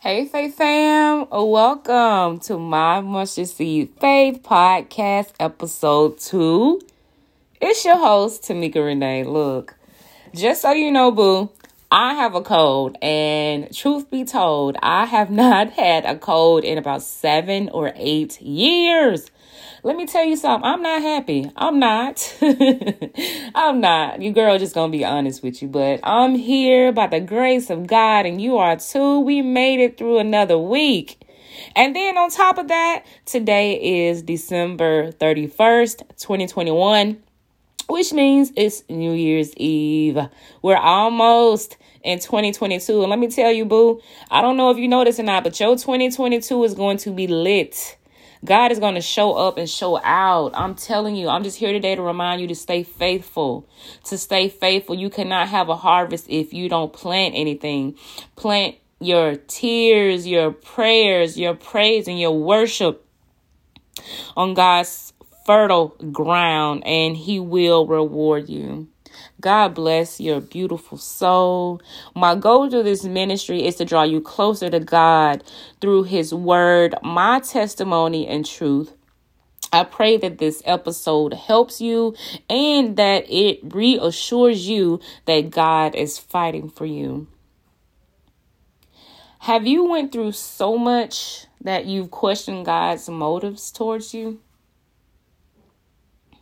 Hey, Faith fam. Welcome to my Mustard Seed Faith Podcast, episode two. It's your host, Tamika Renee. Look, just so you know, boo, I have a cold, and truth be told, I have not had a cold in about seven or eight years. Let me tell you something. I'm not happy. I'm not. I'm not. You girl just gonna be honest with you, but I'm here by the grace of God, and you are too. We made it through another week. And then on top of that, today is December 31st, 2021 which means it's New Year's Eve. We're almost in 2022. And let me tell you, boo, I don't know if you this or not, but your 2022 is going to be lit. God is going to show up and show out. I'm telling you, I'm just here today to remind you to stay faithful. To stay faithful. You cannot have a harvest if you don't plant anything. Plant your tears, your prayers, your praise, and your worship on God's fertile ground, and He will reward you. God bless your beautiful soul. My goal to this ministry is to draw you closer to God through His Word, my testimony, and truth. I pray that this episode helps you and that it reassures you that God is fighting for you. Have you went through so much that you've questioned God's motives towards you?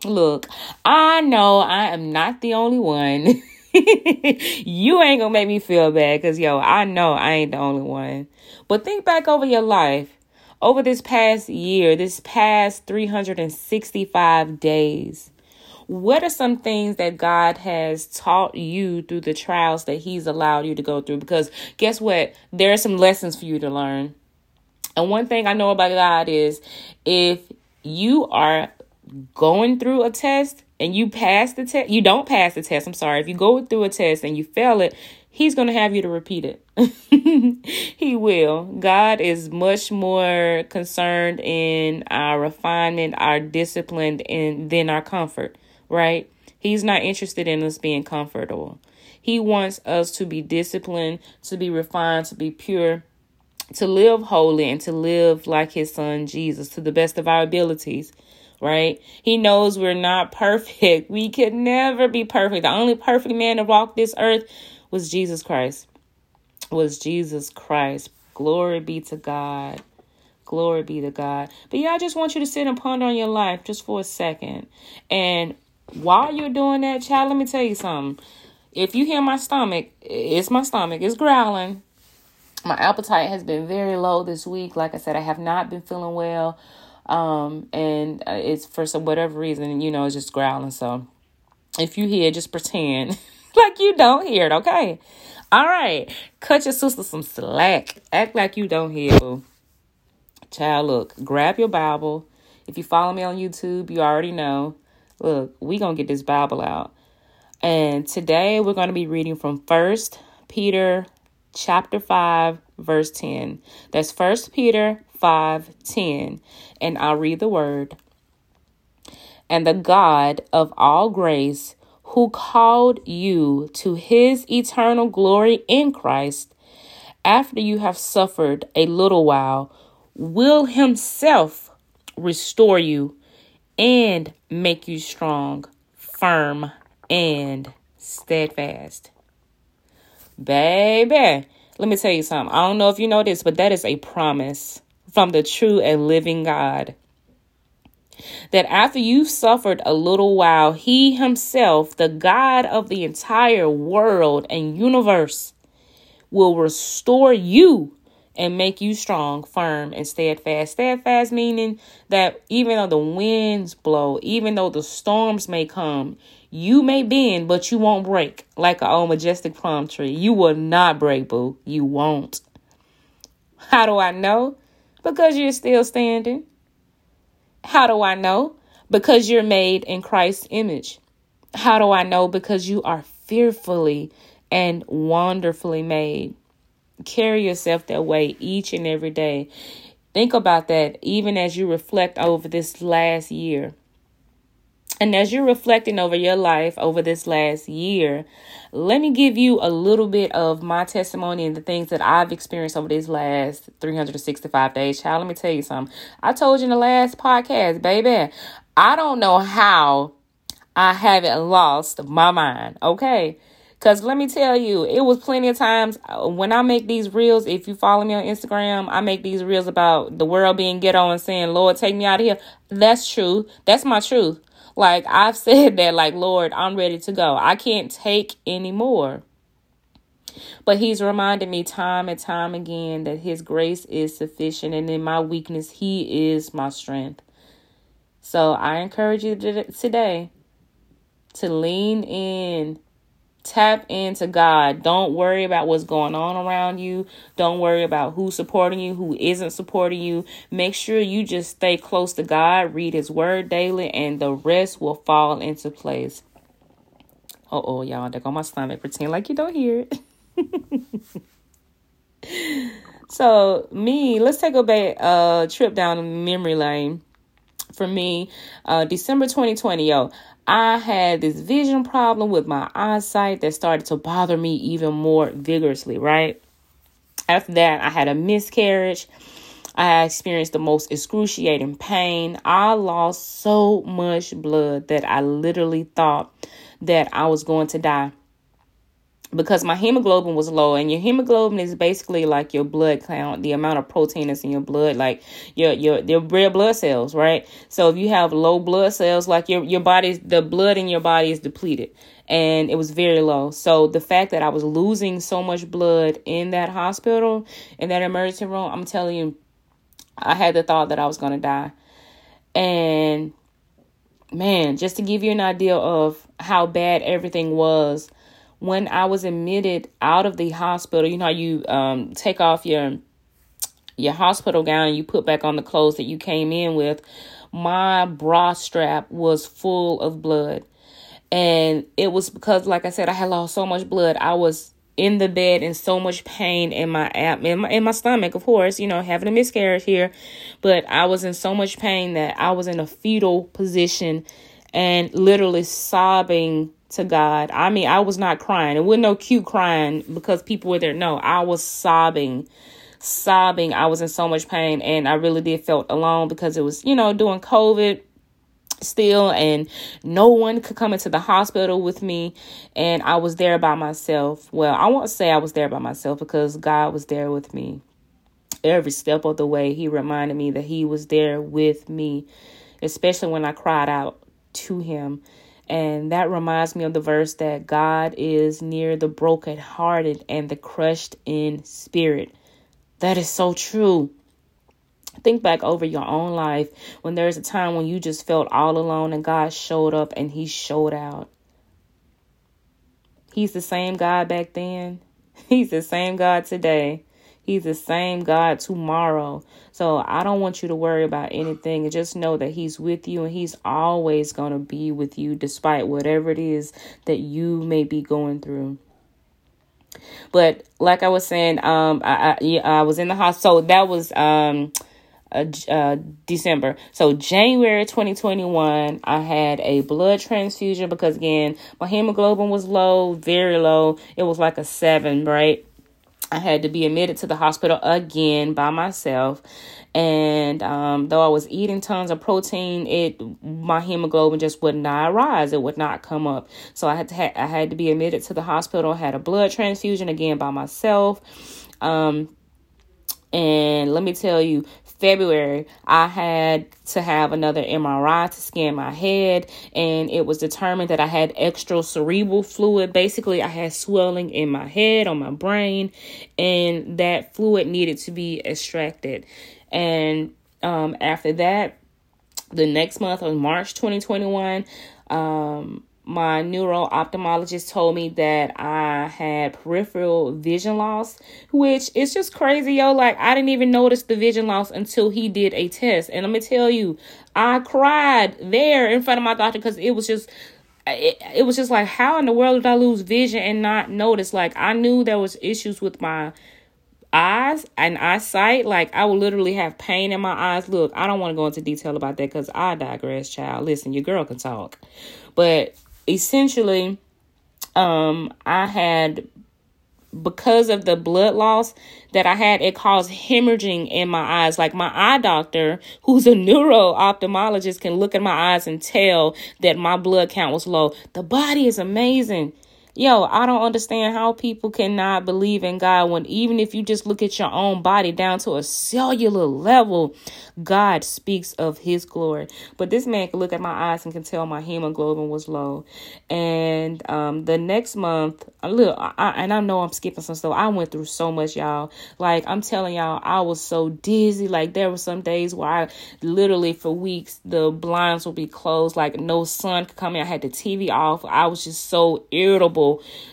Look, I know I am not the only one. you ain't gonna make me feel bad because, yo, I know I ain't the only one. But think back over your life, over this past year, this past 365 days. What are some things that God has taught you through the trials that He's allowed you to go through? Because guess what? There are some lessons for you to learn. And one thing I know about God is if you are going through a test and you pass the test, you don't pass the test. I'm sorry. If you go through a test and you fail it, He's going to have you to repeat it. he will. God is much more concerned in our refinement, our discipline, and than our comfort, right? He's not interested in us being comfortable. He wants us to be disciplined, to be refined, to be pure, to live holy, and to live like his son Jesus to the best of our abilities right? He knows we're not perfect. We could never be perfect. The only perfect man to walk this earth was Jesus Christ. Was Jesus Christ. Glory be to God. Glory be to God. But yeah, I just want you to sit and ponder on your life just for a second. And while you're doing that, child, let me tell you something. If you hear my stomach, it's my stomach, it's growling. My appetite has been very low this week. Like I said, I have not been feeling well um, and uh, it's for some whatever reason, you know, it's just growling. So if you hear, just pretend like you don't hear it, okay? All right, cut your sister some slack. Act like you don't hear. Boo. Child, look, grab your Bible. If you follow me on YouTube, you already know. Look, we gonna get this Bible out, and today we're gonna be reading from First Peter chapter five, verse ten. That's First Peter 5:10 and I'll read the word. And the God of all grace who called you to his eternal glory in Christ after you have suffered a little while will himself restore you and make you strong, firm, and steadfast. Baby, let me tell you something. I don't know if you know this, but that is a promise from the true and living God. That after you've suffered a little while, He Himself, the God of the entire world and universe, will restore you and make you strong, firm, and steadfast. Steadfast meaning that even though the winds blow, even though the storms may come, you may bend, but you won't break like an old majestic palm tree. You will not break, boo. You won't. How do I know? Because you're still standing. How do I know? Because you're made in Christ's image. How do I know? Because you are fearfully and wonderfully made. Carry yourself that way each and every day. Think about that even as you reflect over this last year. And as you're reflecting over your life over this last year, let me give you a little bit of my testimony and the things that I've experienced over these last 365 days. Child, let me tell you something. I told you in the last podcast, baby, I don't know how I haven't lost my mind, okay? Because let me tell you, it was plenty of times uh, when I make these reels. If you follow me on Instagram, I make these reels about the world being ghetto and saying, Lord, take me out of here. That's true. That's my truth. Like I've said that, like, Lord, I'm ready to go. I can't take anymore. But he's reminded me time and time again that his grace is sufficient, and in my weakness, he is my strength. So I encourage you today to lean in Tap into God. Don't worry about what's going on around you. Don't worry about who's supporting you, who isn't supporting you. Make sure you just stay close to God, read His Word daily, and the rest will fall into place. Oh, oh, y'all, they go my stomach. Pretend like you don't hear it. so, me, let's take a back, uh, trip down memory lane. For me, uh, December 2020, yo, I had this vision problem with my eyesight that started to bother me even more vigorously, right? After that, I had a miscarriage. I experienced the most excruciating pain. I lost so much blood that I literally thought that I was going to die because my hemoglobin was low and your hemoglobin is basically like your blood count the amount of protein that's in your blood like your your your red blood cells right? So if you have low blood cells like your your body's the blood in your body is depleted and it was very low. So the fact that i was losing so much blood in that hospital in that emergency room i'm telling you i had the thought that i was going to die. And man just to give you an idea of how bad everything was when I was admitted out of the hospital, you know, you um, take off your your hospital gown and you put back on the clothes that you came in with. My bra strap was full of blood, and it was because, like I said, I had lost so much blood. I was in the bed in so much pain in my app in in my stomach of course you know having a miscarriage here but i was in so much pain that i was in a fetal position and literally sobbing to God. I mean, I was not crying. It wasn't no cute crying because people were there. No, I was sobbing, sobbing. I was in so much pain and I really did felt alone because it was, you know, during COVID still and no one could come into the hospital with me and I was there by myself. Well, I won't say I was there by myself because God was there with me. Every step of the way, he reminded me that he was there with me, especially when I cried out to him and that reminds me of the verse that God is near the brokenhearted and the crushed in spirit. That is so true. Think back over your own life when there's a time when you just felt all alone and God showed up and He showed out. He's the same God back then, He's the same God today. He's the same God tomorrow. So I don't want you to worry about anything. And just know that He's with you and He's always going to be with you despite whatever it is that you may be going through. But like I was saying, um, I, I, I was in the hospital. So that was um, uh, uh, December. So January 2021, I had a blood transfusion because again, my hemoglobin was low, very low. It was like a seven, right? I had to be admitted to the hospital again by myself. And um, though I was eating tons of protein, it my hemoglobin just would not rise. It would not come up. So I had to ha- I had to be admitted to the hospital. Had a blood transfusion again by myself. Um, and let me tell you, February, I had to have another MRI to scan my head, and it was determined that I had extra cerebral fluid. Basically, I had swelling in my head, on my brain, and that fluid needed to be extracted. And um, after that, the next month of March 2021, um, my neuro ophthalmologist told me that I had peripheral vision loss, which is just crazy, yo. Like, I didn't even notice the vision loss until he did a test. And let me tell you, I cried there in front of my doctor because it was just. It, it was just like how in the world did I lose vision and not notice like I knew there was issues with my eyes and eyesight. Like I would literally have pain in my eyes. Look, I don't want to go into detail about that because I digress, child. Listen, your girl can talk. But essentially, um, I had because of the blood loss that I had, it caused hemorrhaging in my eyes. Like my eye doctor, who's a neuro ophthalmologist, can look at my eyes and tell that my blood count was low. The body is amazing. Yo, I don't understand how people cannot believe in God when even if you just look at your own body down to a cellular level, God speaks of his glory. But this man could look at my eyes and can tell my hemoglobin was low. And um, the next month, look, I, and I know I'm skipping some stuff. I went through so much, y'all. Like I'm telling y'all, I was so dizzy. Like there were some days where I literally for weeks the blinds would be closed, like no sun could come in. I had the TV off. I was just so irritable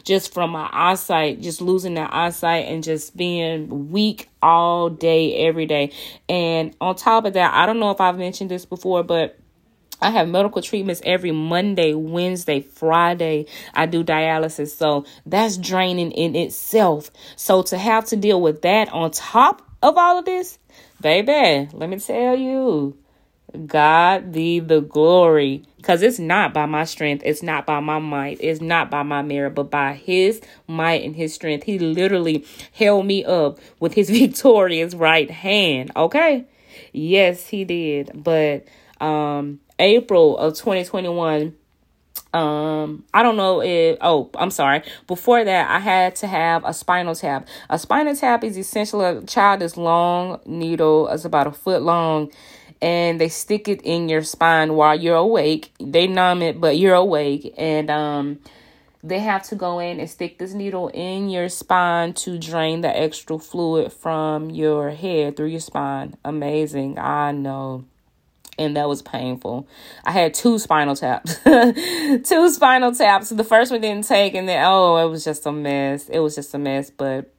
just from my eyesight, just losing that eyesight and just being weak all day, every day. And on top of that, I don't know if I've mentioned this before, but I have medical treatments every Monday, Wednesday, Friday. I do dialysis. So that's draining in itself. So to have to deal with that on top of all of this, baby, let me tell you, God be the glory. Because it's not by my strength, it's not by my might, it's not by my merit, but by his might and his strength. He literally held me up with his victorious right hand. Okay? Yes, he did. But um April of 2021 um i don't know if oh i'm sorry before that i had to have a spinal tap a spinal tap is essentially a child is long needle it's about a foot long and they stick it in your spine while you're awake. They numb it, but you're awake. And um, they have to go in and stick this needle in your spine to drain the extra fluid from your head through your spine. Amazing. I know. And that was painful. I had two spinal taps. two spinal taps. The first one didn't take, and then, oh, it was just a mess. It was just a mess. But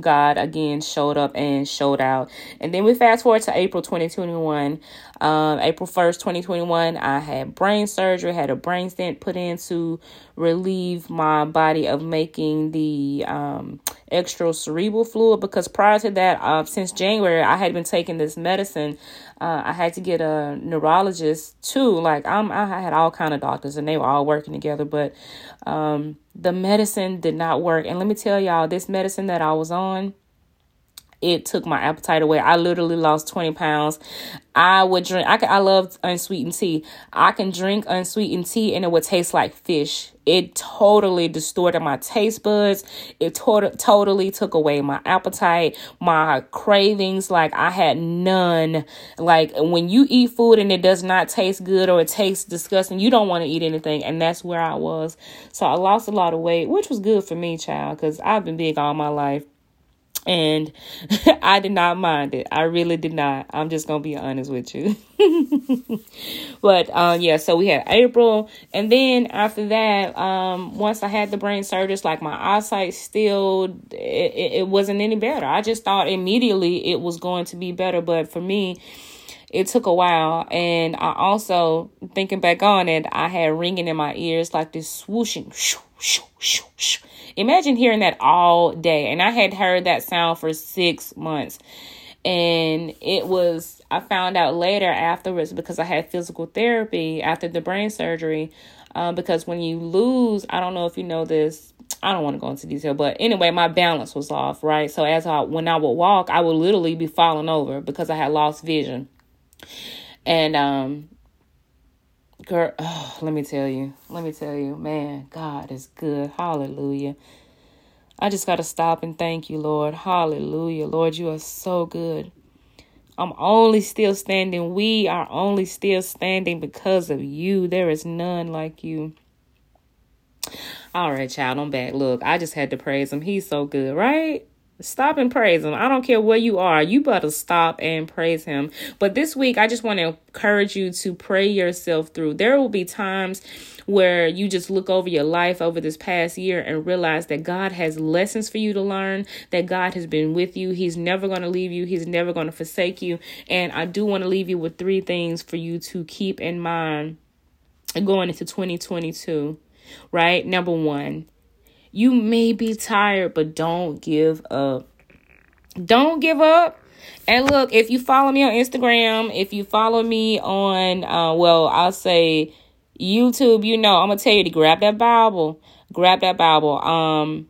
God again showed up and showed out. And then we fast forward to April 2021. Um, April 1st, 2021, I had brain surgery, had a brain stent put in to relieve my body of making the um, extra cerebral fluid because prior to that, uh, since January, I had been taking this medicine. Uh, I had to get a neurologist too. Like I'm, I had all kind of doctors and they were all working together, but um, the medicine did not work. And let me tell y'all, this medicine that I was on, it took my appetite away. I literally lost 20 pounds. I would drink, I, I love unsweetened tea. I can drink unsweetened tea and it would taste like fish. It totally distorted my taste buds. It to- totally took away my appetite, my cravings. Like I had none. Like when you eat food and it does not taste good or it tastes disgusting, you don't want to eat anything. And that's where I was. So I lost a lot of weight, which was good for me, child, because I've been big all my life and I did not mind it. I really did not. I'm just gonna be honest with you. but um, yeah, so we had April, and then after that, um, once I had the brain surgery, like my eyesight still, it, it wasn't any better. I just thought immediately it was going to be better, but for me, it took a while. And I also, thinking back on it, I had ringing in my ears like this swooshing. Shoo, shoo, shoo, shoo Imagine hearing that all day. And I had heard that sound for six months. And it was, I found out later afterwards because I had physical therapy after the brain surgery. Um, because when you lose, I don't know if you know this, I don't want to go into detail, but anyway, my balance was off, right? So as I when I would walk, I would literally be falling over because I had lost vision. And um girl, oh, let me tell you, let me tell you, man, God is good. Hallelujah. I just got to stop and thank you, Lord. Hallelujah. Lord, you are so good. I'm only still standing. We are only still standing because of you. There is none like you. All right, child, I'm back. Look, I just had to praise him. He's so good, right? Stop and praise him. I don't care where you are. You better stop and praise him. But this week, I just want to encourage you to pray yourself through. There will be times where you just look over your life over this past year and realize that God has lessons for you to learn, that God has been with you. He's never going to leave you, He's never going to forsake you. And I do want to leave you with three things for you to keep in mind going into 2022, right? Number one, you may be tired, but don't give up. Don't give up. And look, if you follow me on Instagram, if you follow me on, uh, well, I'll say YouTube, you know, I'm gonna tell you to grab that Bible, grab that Bible. Um,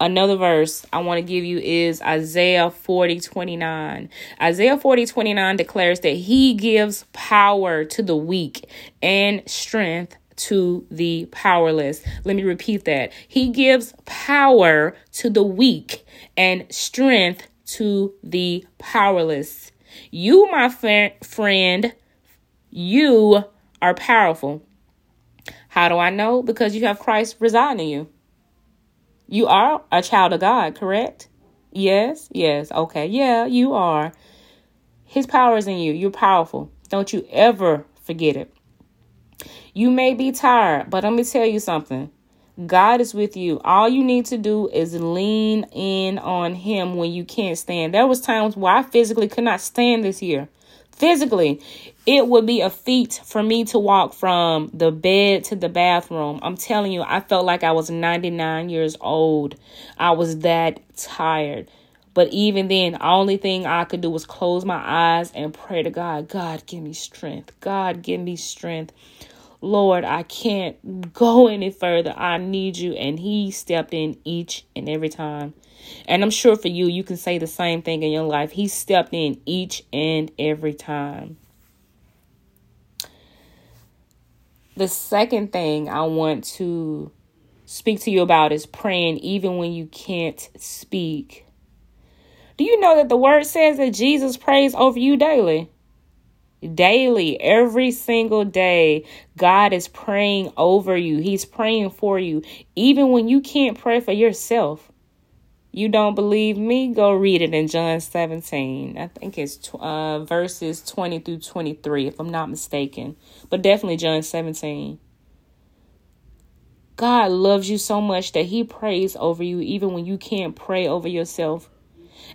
another verse I want to give you is Isaiah 40 29. Isaiah 40 29 declares that he gives power to the weak and strength to the powerless. Let me repeat that. He gives power to the weak and strength to the powerless. You, my friend, you are powerful. How do I know? Because you have Christ residing in you. You are a child of God, correct? Yes, yes. Okay, yeah, you are. His power is in you. You're powerful. Don't you ever forget it. You may be tired, but let me tell you something. God is with you. All you need to do is lean in on him when you can't stand. There was times where I physically could not stand this year. Physically, it would be a feat for me to walk from the bed to the bathroom. I'm telling you, I felt like I was 99 years old. I was that tired. But even then, only thing I could do was close my eyes and pray to God. God, give me strength. God, give me strength. Lord, I can't go any further. I need you. And he stepped in each and every time. And I'm sure for you, you can say the same thing in your life. He stepped in each and every time. The second thing I want to speak to you about is praying even when you can't speak. Do you know that the word says that Jesus prays over you daily? Daily, every single day, God is praying over you. He's praying for you, even when you can't pray for yourself. You don't believe me? Go read it in John 17. I think it's uh, verses 20 through 23, if I'm not mistaken. But definitely John 17. God loves you so much that He prays over you, even when you can't pray over yourself.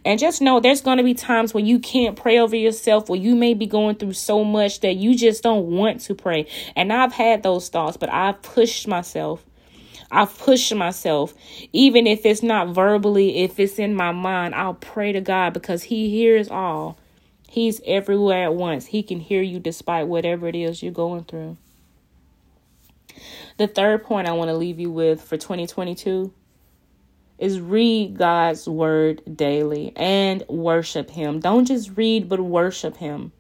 And just know there's going to be times when you can't pray over yourself, where you may be going through so much that you just don't want to pray. And I've had those thoughts, but I've pushed myself. I've pushed myself. Even if it's not verbally, if it's in my mind, I'll pray to God because He hears all. He's everywhere at once. He can hear you despite whatever it is you're going through. The third point I want to leave you with for 2022 is read God's word daily and worship Him. Don't just read, but worship Him.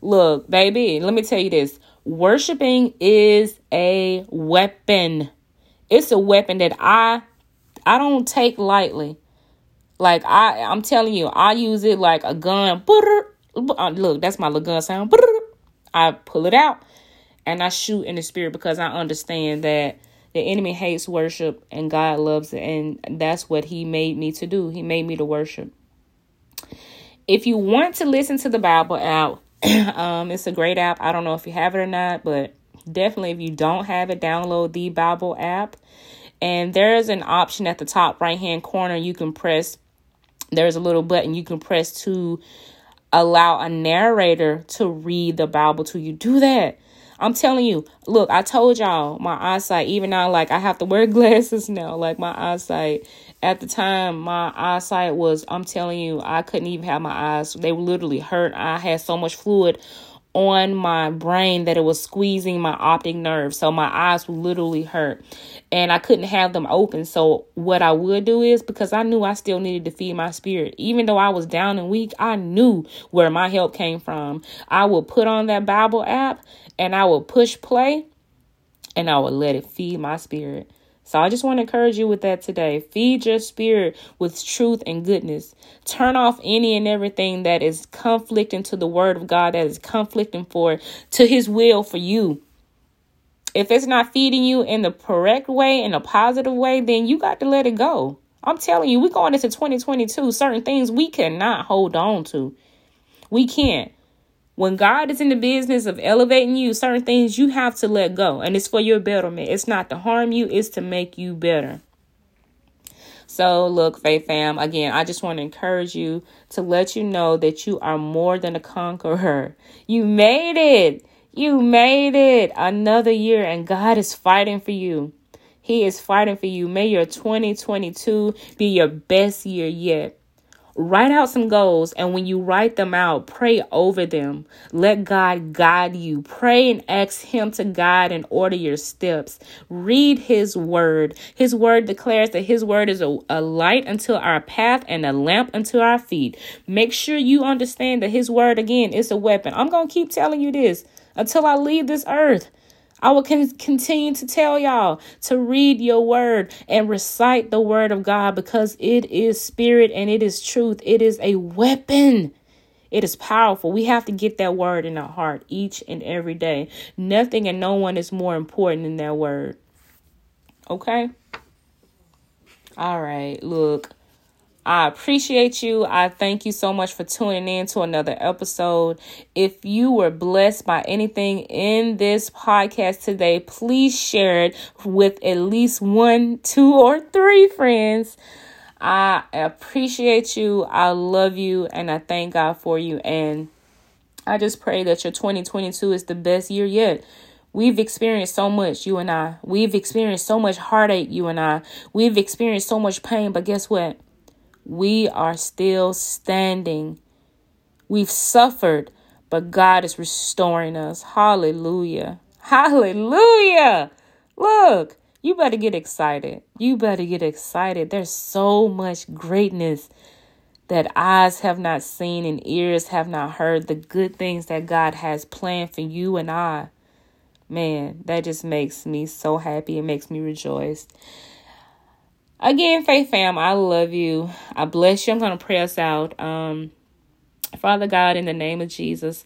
Look, baby, let me tell you this worshiping is a weapon. It's a weapon that I I don't take lightly. Like I I'm telling you, I use it like a gun. Look, that's my little gun sound. I pull it out and I shoot in the spirit because I understand that the enemy hates worship and God loves it. And that's what he made me to do. He made me to worship. If you want to listen to the Bible app, um, it's a great app. I don't know if you have it or not, but definitely if you don't have it, download the Bible app. And there's an option at the top right hand corner you can press. There's a little button you can press to allow a narrator to read the Bible to you. Do that. I'm telling you, look, I told y'all my eyesight, even now, like I have to wear glasses now. Like my eyesight at the time, my eyesight was, I'm telling you, I couldn't even have my eyes. They literally hurt. I had so much fluid on my brain that it was squeezing my optic nerve. So my eyes literally hurt and I couldn't have them open. So what I would do is because I knew I still needed to feed my spirit, even though I was down and weak, I knew where my help came from. I would put on that Bible app and I would push play and I would let it feed my spirit. So I just want to encourage you with that today. Feed your spirit with truth and goodness. Turn off any and everything that is conflicting to the word of God, that is conflicting for to his will for you. If it's not feeding you in the correct way, in a positive way, then you got to let it go. I'm telling you, we're going into 2022. Certain things we cannot hold on to. We can't. When God is in the business of elevating you, certain things you have to let go. And it's for your betterment. It's not to harm you, it's to make you better. So, look, Faith Fam, again, I just want to encourage you to let you know that you are more than a conqueror. You made it. You made it another year, and God is fighting for you. He is fighting for you. May your 2022 be your best year yet. Write out some goals, and when you write them out, pray over them. Let God guide you. Pray and ask Him to guide and order your steps. Read His word. His word declares that His word is a, a light unto our path and a lamp unto our feet. Make sure you understand that His word, again, is a weapon. I'm going to keep telling you this until I leave this earth. I will con- continue to tell y'all to read your word and recite the word of God because it is spirit and it is truth. It is a weapon. It is powerful. We have to get that word in our heart each and every day. Nothing and no one is more important than that word. Okay? All right. Look, I appreciate you. I thank you so much for tuning in to another episode. If you were blessed by anything in this podcast today, please share it with at least one, two, or three friends. I appreciate you. I love you. And I thank God for you. And I just pray that your 2022 is the best year yet. We've experienced so much, you and I. We've experienced so much heartache, you and I. We've experienced so much pain. But guess what? We are still standing. We've suffered, but God is restoring us. Hallelujah. Hallelujah. Look, you better get excited. You better get excited. There's so much greatness that eyes have not seen and ears have not heard. The good things that God has planned for you and I. Man, that just makes me so happy. It makes me rejoice. Again, Faith Fam, I love you. I bless you. I'm going to pray us out. Um, Father God, in the name of Jesus,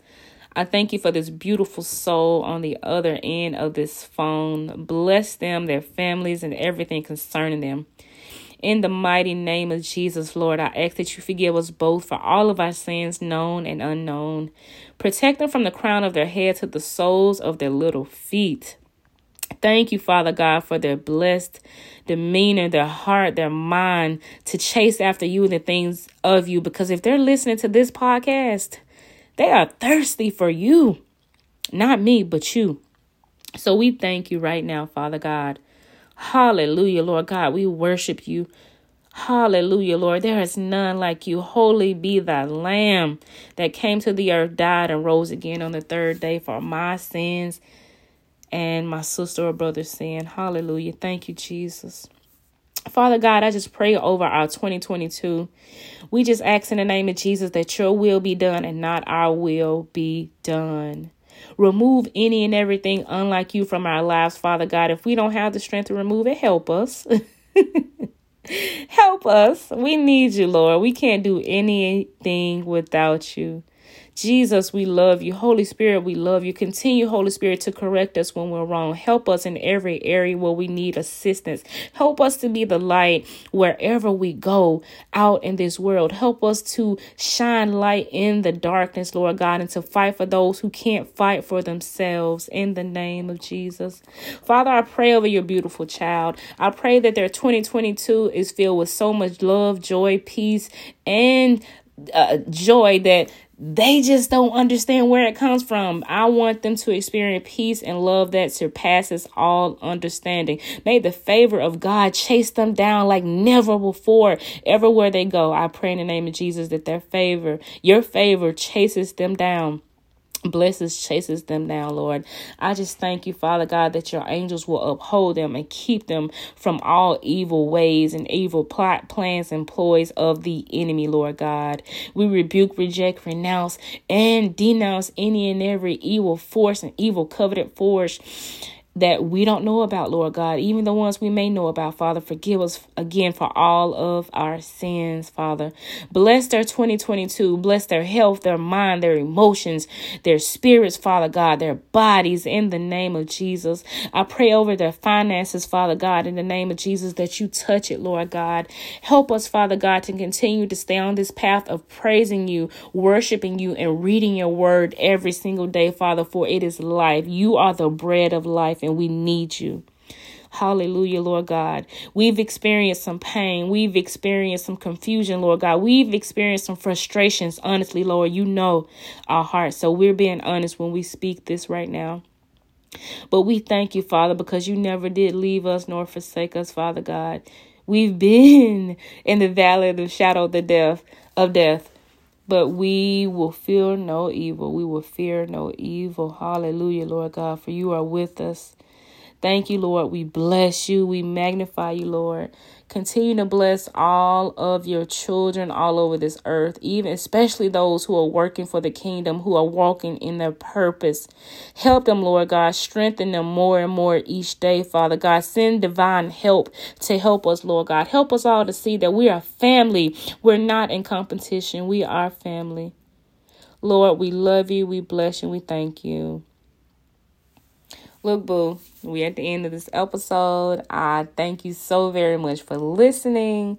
I thank you for this beautiful soul on the other end of this phone. Bless them, their families, and everything concerning them. In the mighty name of Jesus, Lord, I ask that you forgive us both for all of our sins, known and unknown. Protect them from the crown of their head to the soles of their little feet. Thank you, Father God, for their blessed demeanor, their heart, their mind to chase after you and the things of you. Because if they're listening to this podcast, they are thirsty for you, not me, but you. So we thank you right now, Father God. Hallelujah, Lord God. We worship you. Hallelujah, Lord. There is none like you. Holy be thy Lamb that came to the earth, died, and rose again on the third day for my sins and my sister or brother saying, Hallelujah. Thank you, Jesus. Father God, I just pray over our 2022. We just ask in the name of Jesus that your will be done and not our will be done. Remove any and everything unlike you from our lives, Father God. If we don't have the strength to remove it, help us. help us. We need you, Lord. We can't do anything without you. Jesus, we love you. Holy Spirit, we love you. Continue, Holy Spirit, to correct us when we're wrong. Help us in every area where we need assistance. Help us to be the light wherever we go out in this world. Help us to shine light in the darkness, Lord God, and to fight for those who can't fight for themselves in the name of Jesus. Father, I pray over your beautiful child. I pray that their 2022 is filled with so much love, joy, peace, and uh, joy that they just don't understand where it comes from. I want them to experience peace and love that surpasses all understanding. May the favor of God chase them down like never before, everywhere they go. I pray in the name of Jesus that their favor, your favor, chases them down blesses chases them now lord. I just thank you father god that your angels will uphold them and keep them from all evil ways and evil plot plans and ploys of the enemy lord god. We rebuke reject renounce and denounce any and every evil force and evil covenant force that we don't know about, Lord God, even the ones we may know about, Father. Forgive us again for all of our sins, Father. Bless their 2022. Bless their health, their mind, their emotions, their spirits, Father God, their bodies in the name of Jesus. I pray over their finances, Father God, in the name of Jesus, that you touch it, Lord God. Help us, Father God, to continue to stay on this path of praising you, worshiping you, and reading your word every single day, Father, for it is life. You are the bread of life and we need you. Hallelujah, Lord God. We've experienced some pain. We've experienced some confusion, Lord God. We've experienced some frustrations. Honestly, Lord, you know our hearts. So we're being honest when we speak this right now. But we thank you, Father, because you never did leave us nor forsake us, Father God. We've been in the valley of the shadow of the death of death, but we will fear no evil. We will fear no evil. Hallelujah, Lord God, for you are with us. Thank you, Lord. We bless you. We magnify you, Lord. Continue to bless all of your children all over this earth, even especially those who are working for the kingdom, who are walking in their purpose. Help them, Lord God. Strengthen them more and more each day, Father God. Send divine help to help us, Lord God. Help us all to see that we are family. We're not in competition. We are family. Lord, we love you. We bless you. We thank you. Look, boo, we at the end of this episode. I thank you so very much for listening.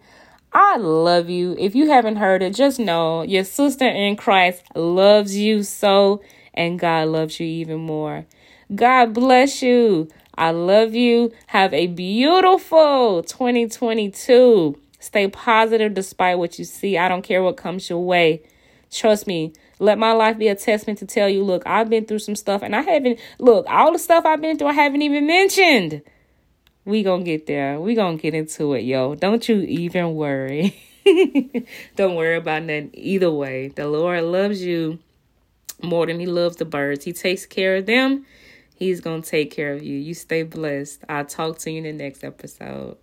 I love you. If you haven't heard it, just know your sister in Christ loves you so, and God loves you even more. God bless you. I love you. Have a beautiful 2022. Stay positive despite what you see. I don't care what comes your way. Trust me, let my life be a testament to tell you, look, I've been through some stuff and I haven't, look, all the stuff I've been through, I haven't even mentioned. We gonna get there. We gonna get into it, yo. Don't you even worry. Don't worry about nothing either way. The Lord loves you more than he loves the birds. He takes care of them. He's gonna take care of you. You stay blessed. I'll talk to you in the next episode.